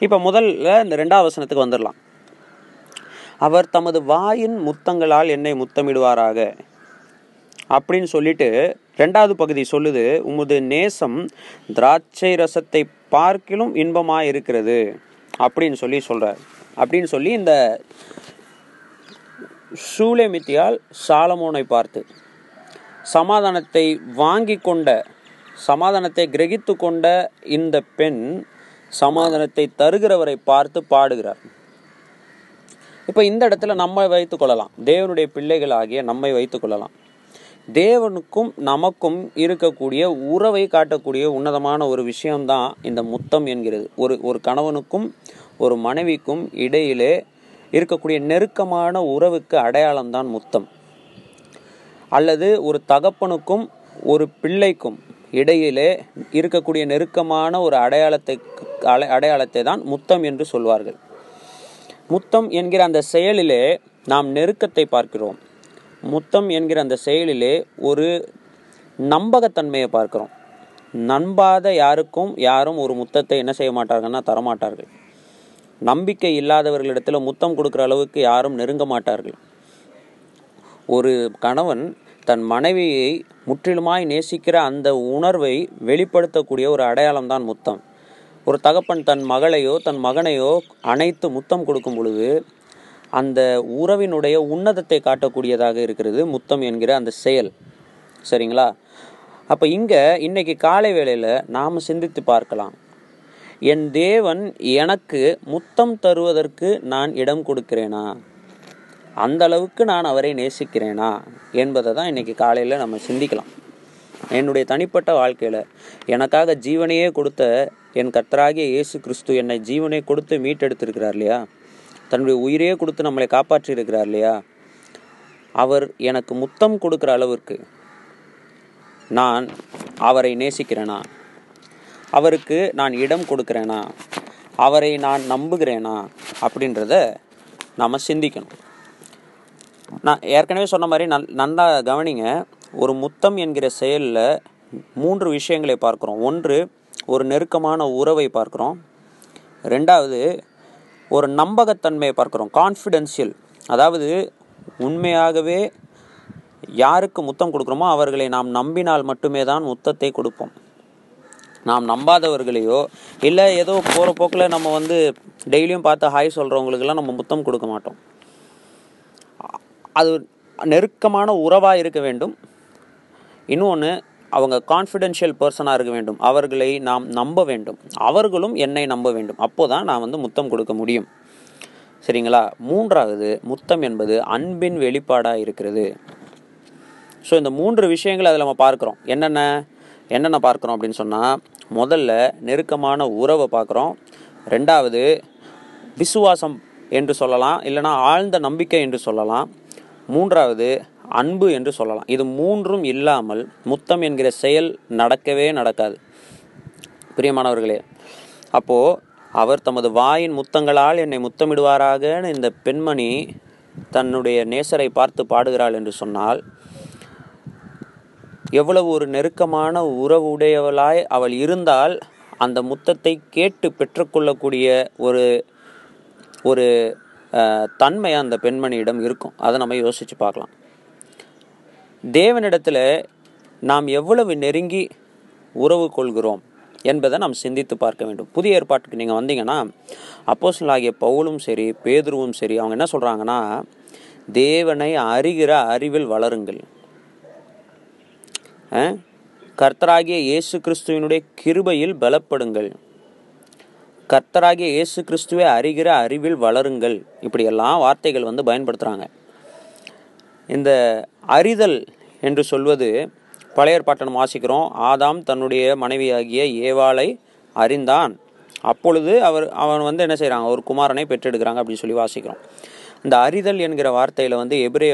இப்போ முதல்ல இந்த ரெண்டாவது வசனத்துக்கு வந்துடலாம் அவர் தமது வாயின் முத்தங்களால் என்னை முத்தமிடுவாராக. அப்படின்னு சொல்லிட்டு ரெண்டாவது பகுதி சொல்லுது உமது நேசம் திராட்சை ரசத்தை பார்க்கிலும் இன்பமாக இருக்கிறது அப்படின்னு சொல்லி சொல்கிறார் அப்படின்னு சொல்லி இந்த சூலேமித்தியால் சாலமோனை பார்த்து சமாதானத்தை வாங்கி கொண்ட சமாதானத்தை கிரகித்து கொண்ட இந்த பெண் சமாதானத்தை தருகிறவரை பார்த்து பாடுகிறார். இப்போ இந்த இடத்துல நம்ம வைத்துக் கொள்ளலாம். தேவனுடைய பிள்ளைகளாகிய நம்மை வைத்துக் கொள்ளலாம். தேவனுக்கும் நமக்கும் இருக்கக்கூடிய உறவை காட்டக்கூடிய உன்னதமான ஒரு விஷயம்தான் இந்த முத்தம் என்கிறது. ஒரு ஒரு கணவனுக்கும் ஒரு மனைவிக்கும் இடையிலே இருக்கக்கூடிய நெருக்கமான உறவுக்கு அடையாளம்தான் முத்தம். அல்லது ஒரு தகப்பனுக்கும் ஒரு பிள்ளைக்கும் இடையிலே இருக்கக்கூடிய நெருக்கமான ஒரு அடையாளத்தை அடையாளத்தை தான் முத்தம் என்று சொல்வார்கள். முத்தம் என்கிற அந்த செயலிலே நாம் நெருக்கத்தை பார்க்கிறோம். முத்தம் என்கிற அந்த செயலிலே ஒரு நம்பகத்தன்மையை பார்க்கிறோம். நம்பாத யாருக்கும் யாரும் ஒரு முத்தத்தை என்ன செய்ய மாட்டார்கள்னா தரமாட்டார்கள். நம்பிக்கை இல்லாதவர்களிடத்தில் முத்தம் கொடுக்குற அளவுக்கு யாரும் நெருங்க மாட்டார்கள். ஒரு கணவன் தன் மனைவியை முற்றிலுமாய் நேசிக்கிற அந்த உணர்வை வெளிப்படுத்தக்கூடிய ஒரு அடையாளம் தான் முத்தம். ஒரு தகப்பன் தன் மகளையோ தன் மகனையோ அனைத்து முத்தம் கொடுக்கும் பொழுது அந்த உறவினுடைய உன்னதத்தை காட்டக்கூடியதாக இருக்கிறது முத்தம் என்கிற அந்த செயல். சரிங்களா? அப்போ இங்கே இன்னைக்கு காலை வேளையில் நாம் சிந்தித்து பார்க்கலாம். என் தேவன் எனக்கு முத்தம் தருவதற்கு நான் இடம் கொடுக்கிறேனா? அந்த அளவுக்கு நான் அவரை நேசிக்கிறேனா? என்பதை தான் இன்னைக்கு காலையில் நம்ம சிந்திக்கலாம். என்னுடைய தனிப்பட்ட வாழ்க்கையில் எனக்காக ஜீவனையே கொடுத்த என் கர்த்தராகிய இயேசு கிறிஸ்து என்னை ஜீவனை கொடுத்து மீட்டெடுத்திருக்கிறார் இல்லையா தன்னுடைய உயிரையே கொடுத்து நம்மளை காப்பாற்றி இருக்கிறார் இல்லையா அவர் எனக்கு முத்தம் கொடுக்குற அளவிற்கு நான் அவரை நேசிக்கிறேனா? அவருக்கு நான் இடம் கொடுக்குறேனா? அவரை நான் நம்புகிறேனா? அப்படின்றத நாம் சிந்திக்கணும். நான் ஏற்கனவே சொன்ன மாதிரி நல் நல்லா கவனிங்க. ஒரு முத்தம் என்கிற செயலில் மூன்று விஷயங்களை பார்க்குறோம். ஒன்று ஒரு நெருக்கமான உறவை பார்க்குறோம். ரெண்டாவது ஒரு நம்பகத்தன்மையை பார்க்குறோம். கான்ஃபிடென்ஷியல் அதாவது உண்மையாகவே யாருக்கு முத்தம் கொடுக்குறோமோ அவர்களை நாம் நம்பினால் மட்டுமே தான் முத்தத்தை கொடுப்போம். நாம் நம்பாதவர்களையோ இல்லை ஏதோ போகிற போக்கில் நம்ம வந்து டெய்லியும் பார்த்து ஹாய் சொல்கிறவங்களுக்கெல்லாம் நம்ம முத்தம் கொடுக்க மாட்டோம். அது நெருக்கமான உறவாக இருக்க வேண்டும். இன்னொன்று அவங்க கான்ஃபிடென்ஷியல் பர்சனாக இருக்க வேண்டும். அவர்களை நாம் நம்ப வேண்டும். அவர்களும் என்னை நம்ப வேண்டும். அப்போ தான் நான் வந்து முத்தம் கொடுக்க முடியும். சரிங்களா? மூன்றாவது முத்தம் என்பது அன்பின் வெளிப்பாடாக இருக்கிறது. ஸோ இந்த மூன்று விஷயங்களை அதில் நம்ம பார்க்குறோம். என்னென்ன? என்னென்ன பார்க்குறோம் அப்படின்னு சொன்னால் முதல்ல நெருக்கமான உறவை பார்க்குறோம். ரெண்டாவது விசுவாசம் என்று சொல்லலாம். இல்லைன்னா ஆழ்ந்த நம்பிக்கை என்று சொல்லலாம். மூன்றாவது அன்பு என்று சொல்லலாம். இது மூன்றும் இல்லாமல் முத்தம் என்கிற செயல் நடக்கவே நடக்காது. பிரியமானவர்களே அப்போது அவர் தமது வாயின் முத்தங்களால் என்னை முத்தமிடுவாராக இந்த பெண்மணி தன்னுடைய நேசரை பார்த்து பாடுகிறாள் என்று சொன்னால் எவ்வளவு ஒரு நெருக்கமான உறவு உடையவளாய் அவள் இருந்தால் அந்த முத்தத்தை கேட்டு பெற்றுக்கொள்ளக்கூடிய ஒரு ஒரு தன்மை அந்த பெண்மணியிடம் இருக்கும். அதை நம்ம யோசித்து பார்க்கலாம். தேவனிடத்தில் நாம் எவ்வளவு நெருங்கி உறவு கொள்கிறோம் என்பதை நாம் சிந்தித்து பார்க்க வேண்டும். புதிய ஏற்பாட்டுக்கு நீங்கள் வந்தீங்கன்னா ஆகிய பவுலும் சரி பேதுருவும் சரி அவங்க என்ன சொல்கிறாங்கன்னா தேவனை அறிகிற அறிவில் வளருங்கள். கர்த்தராகிய இயேசு கிறிஸ்துவினுடைய கிருபையில் பலப்படுங்கள். கர்த்தராகிய இயேசு கிறிஸ்துவை அறிகிற அறிவில் வளருங்கள். இப்படியெல்லாம் வார்த்தைகள் வந்து பயன்படுத்துகிறாங்க இந்த அறிதல் என்று சொல்வது பழைய ஏற்பாட்டை வாசிக்கிறோம். ஆதாம் தன்னுடைய மனைவியாகிய ஏவாளை அறிந்தான். அப்பொழுது அவர் அவன் வந்து என்ன செய்கிறாங்க ஒரு குமாரனை பெற்றெடுக்கிறாங்க அப்படின்னு சொல்லி வாசிக்கிறோம். இந்த அறிதல் என்கிற வார்த்தையில் வந்து எபிரே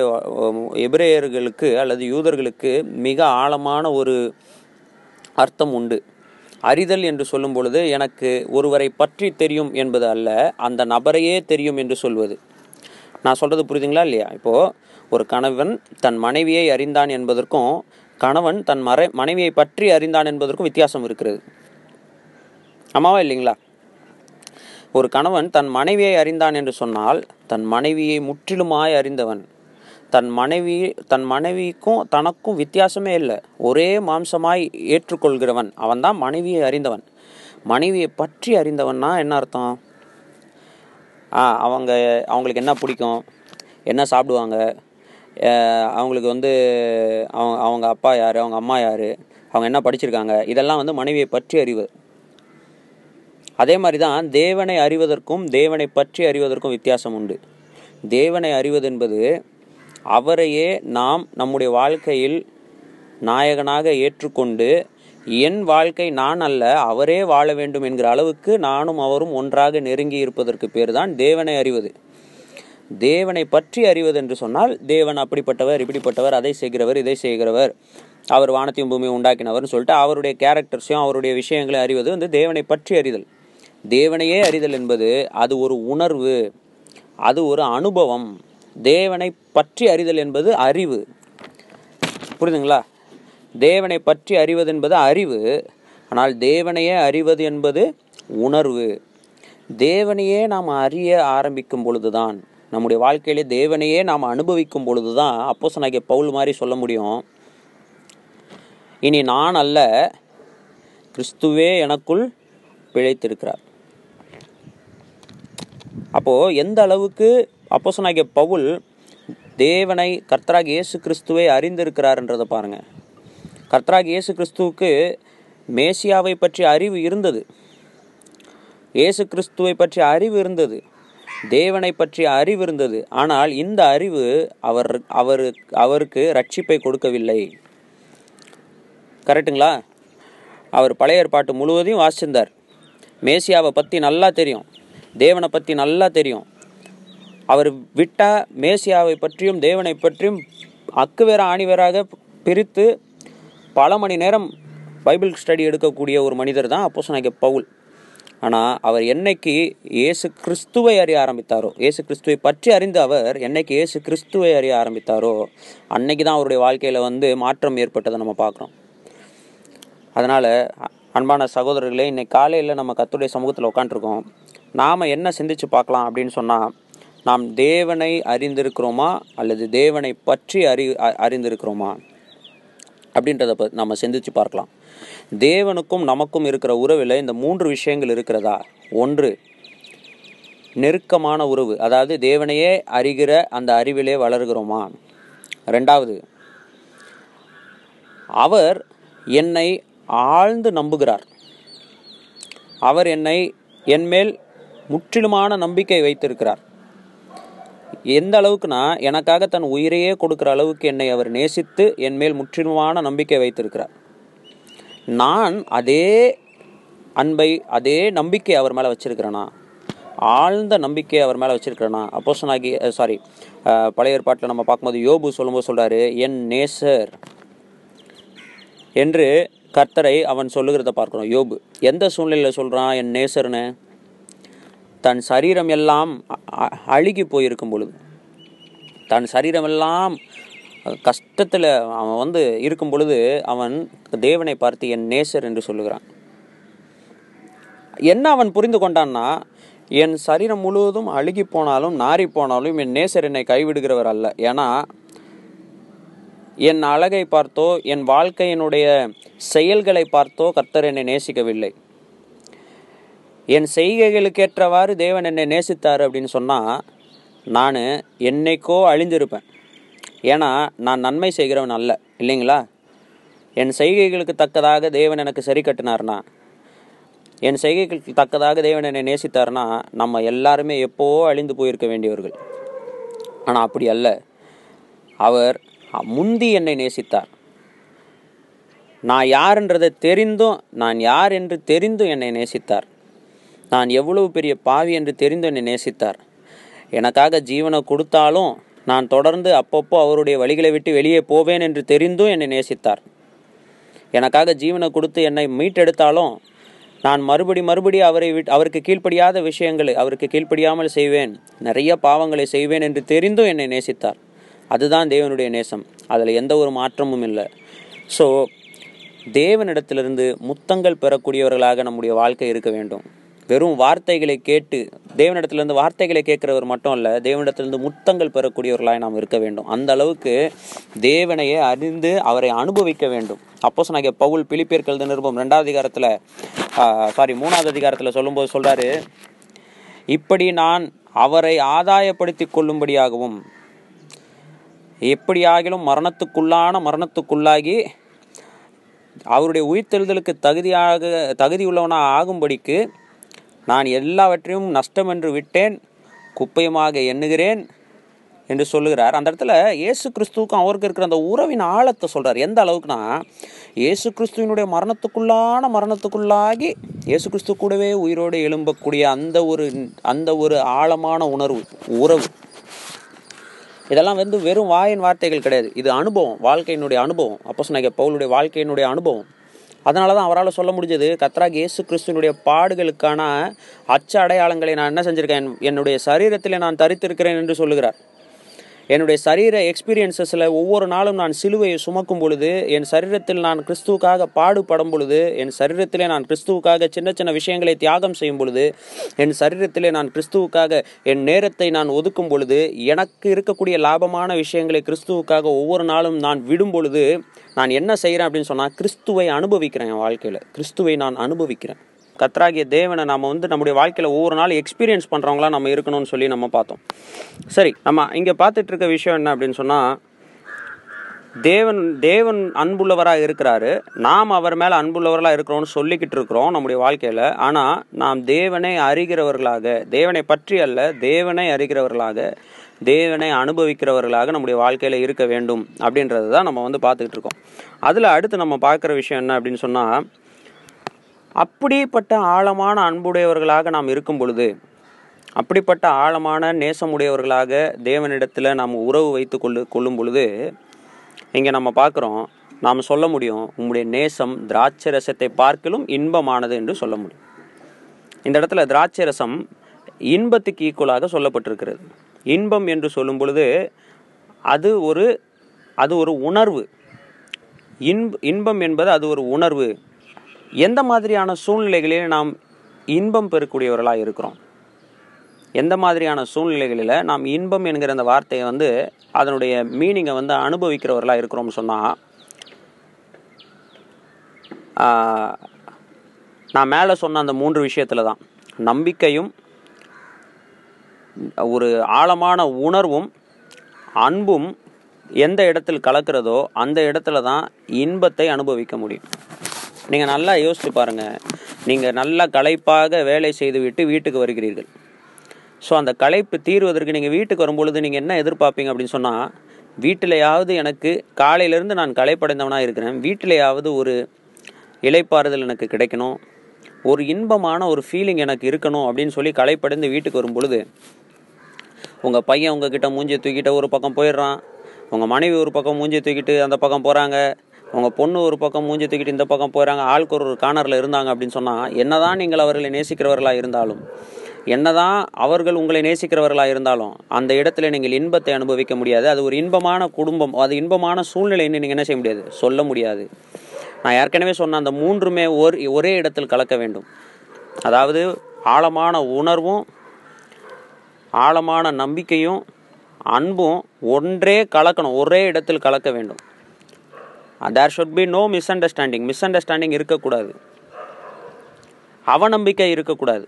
எபிரேயர்களுக்கு அல்லது யூதர்களுக்கு மிக ஆழமான ஒரு அர்த்தம் உண்டு. அறிதல் என்று சொல்லும் பொழுது எனக்கு ஒருவரை பற்றி தெரியும் என்பது அல்ல அந்த நபரையே தெரியும் என்று சொல்வது. நான் சொல்கிறது புரியுதுங்களா இல்லையா? இப்போது ஒரு கணவன் தன் மனைவியை அறிந்தான் என்பதற்கும் கணவன் தன் மறை மனைவியை பற்றி அறிந்தான் என்பதற்கும் வித்தியாசம் இருக்கிறது. ஆமாவா இல்லைங்களா? ஒரு கணவன் தன் மனைவியை அறிந்தான் என்று சொன்னால் தன் மனைவியை முற்றிலுமாய் அறிந்தவன். தன் மனைவி தன் மனைவிக்கும் தனக்கும் வித்தியாசமே இல்லை. ஒரே மாம்சமாய் ஏற்றுக்கொள்கிறவன். அவன்தான் மனைவியை அறிந்தவன். மனைவியை பற்றி அறிந்தவன்னா என்ன அர்த்தம்? ஆ அவங்க அவங்களுக்கு என்ன பிடிக்கும்? என்ன சாப்பிடுவாங்க? அவங்களுக்கு வந்து அவங்க அவங்க அப்பா யார் அவங்க அம்மா யார் அவங்க என்ன படிச்சிருக்காங்க இதெல்லாம் வந்து மனைவியை பற்றி அறிவு. அதே மாதிரி தான் தேவனை அறிவதற்கும் தேவனை பற்றி அறிவதற்கும் வித்தியாசம் உண்டு. தேவனை அறிவது என்பது அவரையே நாம் நம்முடைய வாழ்க்கையில் நாயகனாக ஏற்றுக்கொண்டு என் வாழ்க்கை நான் அல்ல அவரே வாழ வேண்டும் என்கிற அளவுக்கு நானும் அவரும் ஒன்றாக நெருங்கி இருப்பதற்கு பேர் தான் தேவனை அறிவது. தேவனை பற்றி அறிவது என்று சொன்னால் தேவன் அப்படிப்பட்டவர் இப்படிப்பட்டவர் அதை செய்கிறவர் இதை செய்கிறவர். அவர் வானத்தையும் பூமியை உண்டாக்கினவர்னு சொல்லிட்டு அவருடைய கேரக்டர்ஸையும் அவருடைய விஷயங்களை அறிவது வந்து தேவனை பற்றி அறிதல். தேவனையே அறிதல் என்பது அது ஒரு உணர்வு அது ஒரு அனுபவம். தேவனை பற்றி அறிதல் என்பது அறிவு. புரியுதுங்களா? தேவனை பற்றி அறிவது என்பது அறிவு. ஆனால் தேவனையே அறிவது என்பது உணர்வு. தேவனையே நாம் அறிய ஆரம்பிக்கும் பொழுதுதான் நம்முடைய வாழ்க்கையிலே தேவனையே நாம் அனுபவிக்கும் பொழுதுதான் அப்போஸ் நான் பவுல் மாதிரி சொல்ல முடியும். இனி நான் அல்ல கிறிஸ்துவே எனக்குள் பிழைத்திருக்கிறார். அப்போது எந்த அளவுக்கு அப்போசனாகிய பவுல் தேவனை கர்த்தராக இயேசு கிறிஸ்துவை அறிந்திருக்கிறார்ன்றதை பாருங்கள் கர்த்தராக இயேசு கிறிஸ்துவுக்கு மேசியாவை பற்றி அறிவு இருந்தது. இயேசு கிறிஸ்துவை பற்றி அறிவு இருந்தது. தேவனை பற்றிய அறிவு இருந்தது. ஆனால் இந்த அறிவு அவர் அவரு அவருக்கு ரட்சிப்பை கொடுக்கவில்லை. கரெக்டுங்களா? அவர் பழைய ஏற்பாட்டு முழுவதையும் வாசிச்சிருந்தார். மேசியாவை பற்றி நல்லா தெரியும். தேவனை பற்றி நல்லா தெரியும். அவர் விட்டால் மேசியாவை பற்றியும் தேவனை பற்றியும் அக்குவேர ஆணிவேராக பிரித்து பல மணி நேரம் பைபிள் ஸ்டடி எடுக்கக்கூடிய ஒரு மனிதர் தான் அப்போ பவுல். ஆனால் அவர் என்னைக்கு இயேசு கிறிஸ்துவை அறிய ஆரம்பித்தாரோ இயேசு கிறிஸ்துவை பற்றி அறிந்த அவர் என்னைக்கு இயேசு கிறிஸ்துவை அறிய ஆரம்பித்தாரோ அன்னைக்கு தான் அவருடைய வாழ்க்கையில் வந்து மாற்றம் ஏற்பட்டதை நம்ம பார்க்குறோம். அதனால் அன்பான சகோதரர்களே இன்றைக்கி காலையில் நம்ம கத்துடைய சமூகத்தில் உட்காந்துருக்கோம் நாம் என்ன சிந்திச்சு பார்க்கலாம் அப்படின்னு சொன்னால் நாம் தேவனை அறிந்திருக்கிறோமா அல்லது தேவனை பற்றி அறி அறிந்திருக்கிறோமா அப்படின்றத ப நம்ம சிந்திச்சு பார்க்கலாம். தேவனுக்கும் நமக்கும் இருக்கிற உறவில் இந்த மூன்று விஷயங்கள் இருக்கிறதா? ஒன்று நெருக்கமான உறவு. அதாவது தேவனையே அறிகிற அந்த அறிவிலே வளர்கிறோமா? ரெண்டாவது அவர் என்னை ஆழ்ந்து நம்புகிறார். அவர் என்னை என்மேல் முற்றிலுமான நம்பிக்கை வைத்திருக்கிறார். எந்த அளவுக்குனா எனக்காக தன் உயிரையே கொடுக்குற அளவுக்கு என்னை அவர் நேசித்து என் மேல் முற்றிலுமான நம்பிக்கை வைத்திருக்கிறார். நான் அதே அன்பை அதே நம்பிக்கை அவர் மேலே வச்சிருக்கிறேனா? ஆழ்ந்த நம்பிக்கை அவர் மேலே வச்சிருக்கிறேனா? அப்போ ஆகி சாரி பழைய ஏற்பாட்டில் நம்ம பார்க்கும்போது யோபு சொல்லும்போது சொல்கிறாரு என் நேசர் என்று கர்த்தரை அவன் சொல்லுகிறத பார்க்கணும் யோபு எந்த சூழ்நிலையில் சொல்கிறான் என் நேசர்னு? தன் சரீரம் எல்லாம் அ- அழுகி போயிருக்கும் பொழுது. தன் சரீரம் எல்லாம் கஷ்டத்தில் அவன் வந்து இருக்கும் பொழுது அவன் தேவனை பார்த்து என் நேசர் என்று சொல்லுகிறான். என்ன அவன் புரிந்து கொண்டான்னா என் சரீரம் முழுவதும் அழுகி போனாலும் நாரி போனாலும் என் நேசர் என்னை கைவிடுகிறவர் அல்ல. ஏன்னா என் அழகை பார்த்தோ என் வாழ்க்கையினுடைய செயல்களை பார்த்தோ கர்த்தர் என்னை நேசிக்கவில்லை. என் செய்கைகளுக்கேற்றவாறு தேவன் என்னை நேசித்தார் அப்படின்னு சொன்னால் நான் என்னைக்கோ அழிஞ்சிருப்பேன் ஏன்னா நான் நன்மை செய்கிறவன் அல்ல இல்லைங்களா? என் செய்கைகளுக்கு தக்கதாக தேவன் எனக்கு சரி கட்டினார்னா என் செய்கைகளுக்கு தக்கதாக தேவன் என்னை நேசித்தார்னா நம்ம எல்லாருமே எப்போ அழிந்து போயிருக்க வேண்டியவர்கள். ஆனால் அப்படி அல்ல. அவர் முந்தி என்னை நேசித்தார். நான் யாருன்றதை தெரிந்தும் நான் யார் என்று தெரிந்தும் என்னை நேசித்தார். நான் எவ்வளவு பெரிய பாவி என்று தெரிந்தும் என்னை நேசித்தார். எனக்காக ஜீவனை கொடுத்தாலும் நான் தொடர்ந்து அப்பப்போ அவருடைய வழிகளை விட்டு வெளியே போவேன் என்று தெரிந்தும் என்னை நேசித்தார். எனக்காக ஜீவனை கொடுத்து என்னை மீட்டெடுத்தாலும் நான் மறுபடி மறுபடி அவரை விட் அவருக்கு கீழ்ப்படியாத விஷயங்களை அவருக்கு கீழ்ப்படியாமல் செய்வேன் நிறைய பாவங்களை செய்வேன் என்று தெரிந்தும் என்னை நேசித்தார். அதுதான் தேவனுடைய நேசம். அதில் எந்த ஒரு மாற்றமும் இல்லை. ஸோ தேவனிடத்திலிருந்து முத்தங்கள் பெறக்கூடியவர்களாக நம்முடைய வாழ்க்கை இருக்க வேண்டும். வெறும் வார்த்தைகளை கேட்டு தேவனிடத்திலிருந்து வார்த்தைகளை கேட்குறவர் மட்டும் இல்லை தேவனிடத்திலிருந்து முத்தங்கள் பெறக்கூடியவர்களாய் நாம் இருக்க வேண்டும். அந்த அளவுக்கு தேவனையே அறிந்து அவரை அனுபவிக்க வேண்டும். அப்போ சொன்னாங்க பவுல் பிலிப்பியர்கள் நிருபம் ரெண்டாவது அதிகாரத்தில் சாரி மூணாவது அதிகாரத்தில் சொல்லும்போது சொல்கிறாரு இப்படி நான் அவரை ஆதாயப்படுத்தி கொள்ளும்படியாகவும் எப்படியாகிலும் மரணத்துக்குள்ளான மரணத்துக்குள்ளாகி அவருடைய உயிர்த்தெழுதலுக்கு தகுதியாக தகுதியுள்ளவனாக ஆகும்படிக்கு நான் எல்லாவற்றையும் நஷ்டம் என்று விட்டேன் குப்பையுமாக எண்ணுகிறேன் என்று சொல்லுகிறார். அந்த இடத்துல இயேசு கிறிஸ்துவுக்கும் அவருக்கு இருக்கிற அந்த உறவின் ஆழத்தை சொல்கிறார் எந்த அளவுக்குனா இயேசு கிறிஸ்துவினுடைய மரணத்துக்குள்ளான மரணத்துக்குள்ளாகி இயேசு கிறிஸ்து கூடவே உயிரோடு எழும்பக்கூடிய அந்த ஒரு அந்த ஒரு ஆழமான உணர்வு உறவு. இதெல்லாம் வந்து வெறும் வாயின் வார்த்தைகள் கிடையாது. இது அனுபவம் வாழ்க்கையினுடைய அனுபவம். அப்போ சொன்னாங்க பவுலுடைய வாழ்க்கையினுடைய அனுபவம். அதனால தான் அவரால் சொல்ல முடிஞ்சது கத்ராக் இயேசு கிறிஸ்துவனுடைய பாடுகளுக்கான அச்ச அடையாளங்களை நான் என்ன செஞ்சுருக்கேன்? என்னுடைய சரீரத்தில் நான் தரித்திருக்கிறேன் என்று சொல்லுகிறார். என்னுடைய சரீர எக்ஸ்பீரியன்சஸில் ஒவ்வொரு நாளும் நான் சிலுவையை சுமக்கும் பொழுது என் சரீரத்தில் நான் கிறிஸ்துவுக்காக பாடுபடும் பொழுது என் சரீரத்திலே நான் கிறிஸ்துவுக்காக சின்ன சின்ன விஷயங்களை தியாகம் செய்யும் பொழுது என் சரீரத்திலே நான் கிறிஸ்துவுக்காக என் நேரத்தை நான் ஒதுக்கும் பொழுது எனக்கு இருக்கக்கூடிய லாபமான விஷயங்களை கிறிஸ்துவுக்காக ஒவ்வொரு நாளும் நான் விடும் பொழுது நான் என்ன செய்கிறேன் அப்படின்னு சொன்னால் கிறிஸ்துவை அனுபவிக்கிறேன் என் வாழ்க்கையில். கிறிஸ்துவை நான் அனுபவிக்கிறேன். கத்ராகிய தேவனை நம்ம வந்து நம்முடைய வாழ்க்கையில் ஒவ்வொரு நாள் எக்ஸ்பீரியன்ஸ் பண்ணுறவங்களா நம்ம இருக்கணும்னு சொல்லி நம்ம பார்த்தோம். சரி நம்ம இங்கே பார்த்துட்டு இருக்க விஷயம் என்ன அப்படின்னு சொன்னால் தேவன் தேவன் அன்புள்ளவராக இருக்கிறாரு. நாம் அவர் மேலே அன்புள்ளவர்களாக இருக்கிறோம்னு சொல்லிக்கிட்டு இருக்கிறோம் நம்முடைய வாழ்க்கையில். ஆனால் நாம் தேவனை அறிகிறவர்களாக தேவனை பற்றி அல்ல தேவனை அறிகிறவர்களாக தேவனை அனுபவிக்கிறவர்களாக நம்முடைய வாழ்க்கையில் இருக்க வேண்டும் அப்படின்றது தான் நம்ம வந்து பார்த்துக்கிட்டு இருக்கோம். அதில் அடுத்து நம்ம பார்க்குற விஷயம் என்ன அப்படின்னு சொன்னால் அப்படிப்பட்ட ஆழமான அன்புடையவர்களாக நாம் இருக்கும் பொழுது அப்படிப்பட்ட ஆழமான நேசமுடையவர்களாக தேவனிடத்தில் நாம் உறவு வைத்து கொள்ளு கொள்ளும் பொழுது இங்கே நம்ம பார்க்குறோம் நாம் சொல்ல முடியும் உங்களுடைய நேசம் திராட்சை ரசத்தை பார்க்கலும் இன்பமானது என்று சொல்ல முடியும். இந்த இடத்துல திராட்சை ரசம் இன்பத்துக்கு ஈக்குவலாக சொல்லப்பட்டிருக்கிறது. இன்பம் என்று சொல்லும் பொழுது அது ஒரு அது ஒரு உணர்வு. இன்ப இன்பம் என்பது அது ஒரு உணர்வு. எந்த மாதிரியான சூழ்நிலைகளில் நாம் இன்பம் பெறக்கூடியவர்களாக இருக்கிறோம்? எந்த மாதிரியான சூழ்நிலைகளில் நாம் இன்பம் என்கிற அந்த வார்த்தையை வந்து அதனுடைய மீனிங்கை வந்து அனுபவிக்கிறவர்களாக இருக்கிறோம்னு சொன்னால் நான் மேலே சொன்ன அந்த மூன்று விஷயத்தில் தான் நம்பிக்கையும் ஒரு ஆழமான உணர்வும் அன்பும் எந்த இடத்தில் கலக்கிறதோ அந்த இடத்துல தான் இன்பத்தை அனுபவிக்க முடியும். நீங்கள் நல்லா யோசிச்சு பாருங்கள் நீங்கள் நல்லா களைப்பாக வேலை செய்துவிட்டு வீட்டுக்கு வருகிறீர்கள். ஸோ அந்த களைப்பு தீர்வதற்கு நீங்கள் வீட்டுக்கு வரும்பொழுது நீங்கள் என்ன எதிர்பார்ப்பீங்க அப்படின்னு சொன்னால் வீட்டிலையாவது எனக்கு காலையிலேருந்து நான் களைப்படைந்தவனாக இருக்கிறேன். வீட்டிலையாவது ஒரு இலைப்பாறுதல் எனக்கு கிடைக்கணும். ஒரு இன்பமான ஒரு ஃபீலிங் எனக்கு இருக்கணும் அப்படின்னு சொல்லி களைப்படைந்து வீட்டுக்கு வரும்பொழுது உங்கள் பையன் உங்ககிட்ட மூஞ்சியை தூக்கிட்டு ஒரு பக்கம் போயிடுறான். உங்கள் மனைவி ஒரு பக்கம் மூஞ்சியை தூக்கிட்டு அந்த பக்கம் போகிறாங்க அவங்க பொண்ணு ஒரு பக்கம் மூஞ்சி தூக்கிட்டு இந்த பக்கம் போயிறாங்க ஆளுக்கு ஒரு கார்னரில் இருந்தாங்க அப்படின்னு சொன்னால் என்னதான் நீங்கள் அவர்களை நேசிக்கிறவர்களாக இருந்தாலும் என்னதான் அவர்கள் உங்களை நேசிக்கிறவர்களாக இருந்தாலும் அந்த இடத்துல நீங்கள் இன்பத்தை அனுபவிக்க முடியாது. அது ஒரு இன்பமான குடும்பம் அது இன்பமான சூழ்நிலைன்னு நீங்கள் என்ன செய்ய முடியாது? சொல்ல முடியாது. நான் ஏற்கனவே சொன்ன அந்த மூன்றுமே ஒரு ஒரே இடத்தில் கலக்க வேண்டும். அதாவது ஆழமான உணர்வும் ஆழமான நம்பிக்கையும் அன்பும் ஒன்றே கலக்கணும் ஒரே இடத்தில் கலக்க வேண்டும். There should be no misunderstanding misunderstanding இருக்கக்கூடாது. அவநம்பிக்கை இருக்கக்கூடாது.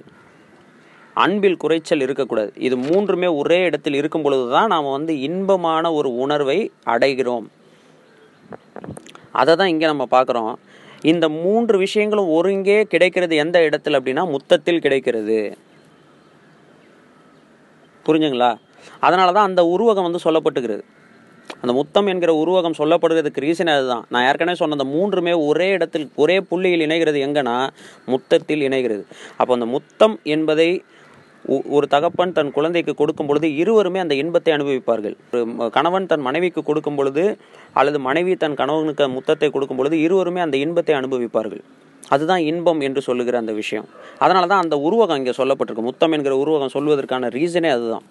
அன்பில் குறைச்சல் இருக்கக்கூடாது. இது மூன்றுமே ஒரே இடத்தில் இருக்கும் பொழுது தான் நாம் வந்து இன்பமான ஒரு உணர்வை அடைகிறோம். அதை தான் இங்கே நம்ம பார்க்குறோம். இந்த மூன்று விஷயங்களும் ஒருங்கே கிடைக்கிறது எந்த இடத்துல அப்படின்னா முத்தத்தில் கிடைக்கிறது. புரிஞ்சுங்களா? அதனால தான் அந்த உருவகம் வந்து சொல்லப்பட்டுகிறது. அந்த முத்தம் என்கிற உருவகம் சொல்லப்படுறதுக்கு ரீசன் அதுதான். நான் ஏற்கனவே சொன்ன அந்த மூன்றுமே ஒரே இடத்தில் ஒரே புள்ளியில் இணைகிறது எங்கன்னா முத்தத்தில் இணைகிறது. அப்போ அந்த முத்தம் என்பதை ஒரு தகப்பன் தன் குழந்தைக்கு கொடுக்கும் பொழுது இருவருமே அந்த இன்பத்தை அனுபவிப்பார்கள். ஒரு கணவன் தன் மனைவிக்கு கொடுக்கும் பொழுது அல்லது மனைவி தன் கணவனுக்கு முத்தத்தை கொடுக்கும் பொழுது இருவருமே அந்த இன்பத்தை அனுபவிப்பார்கள். அதுதான் இன்பம் என்று சொல்லுகிற அந்த விஷயம். அதனால தான் அந்த உருவகம் இங்கே சொல்லப்பட்டிருக்கு. முத்தம் என்கிற உருவகம் சொல்வதற்கான ரீசனே அதுதான்.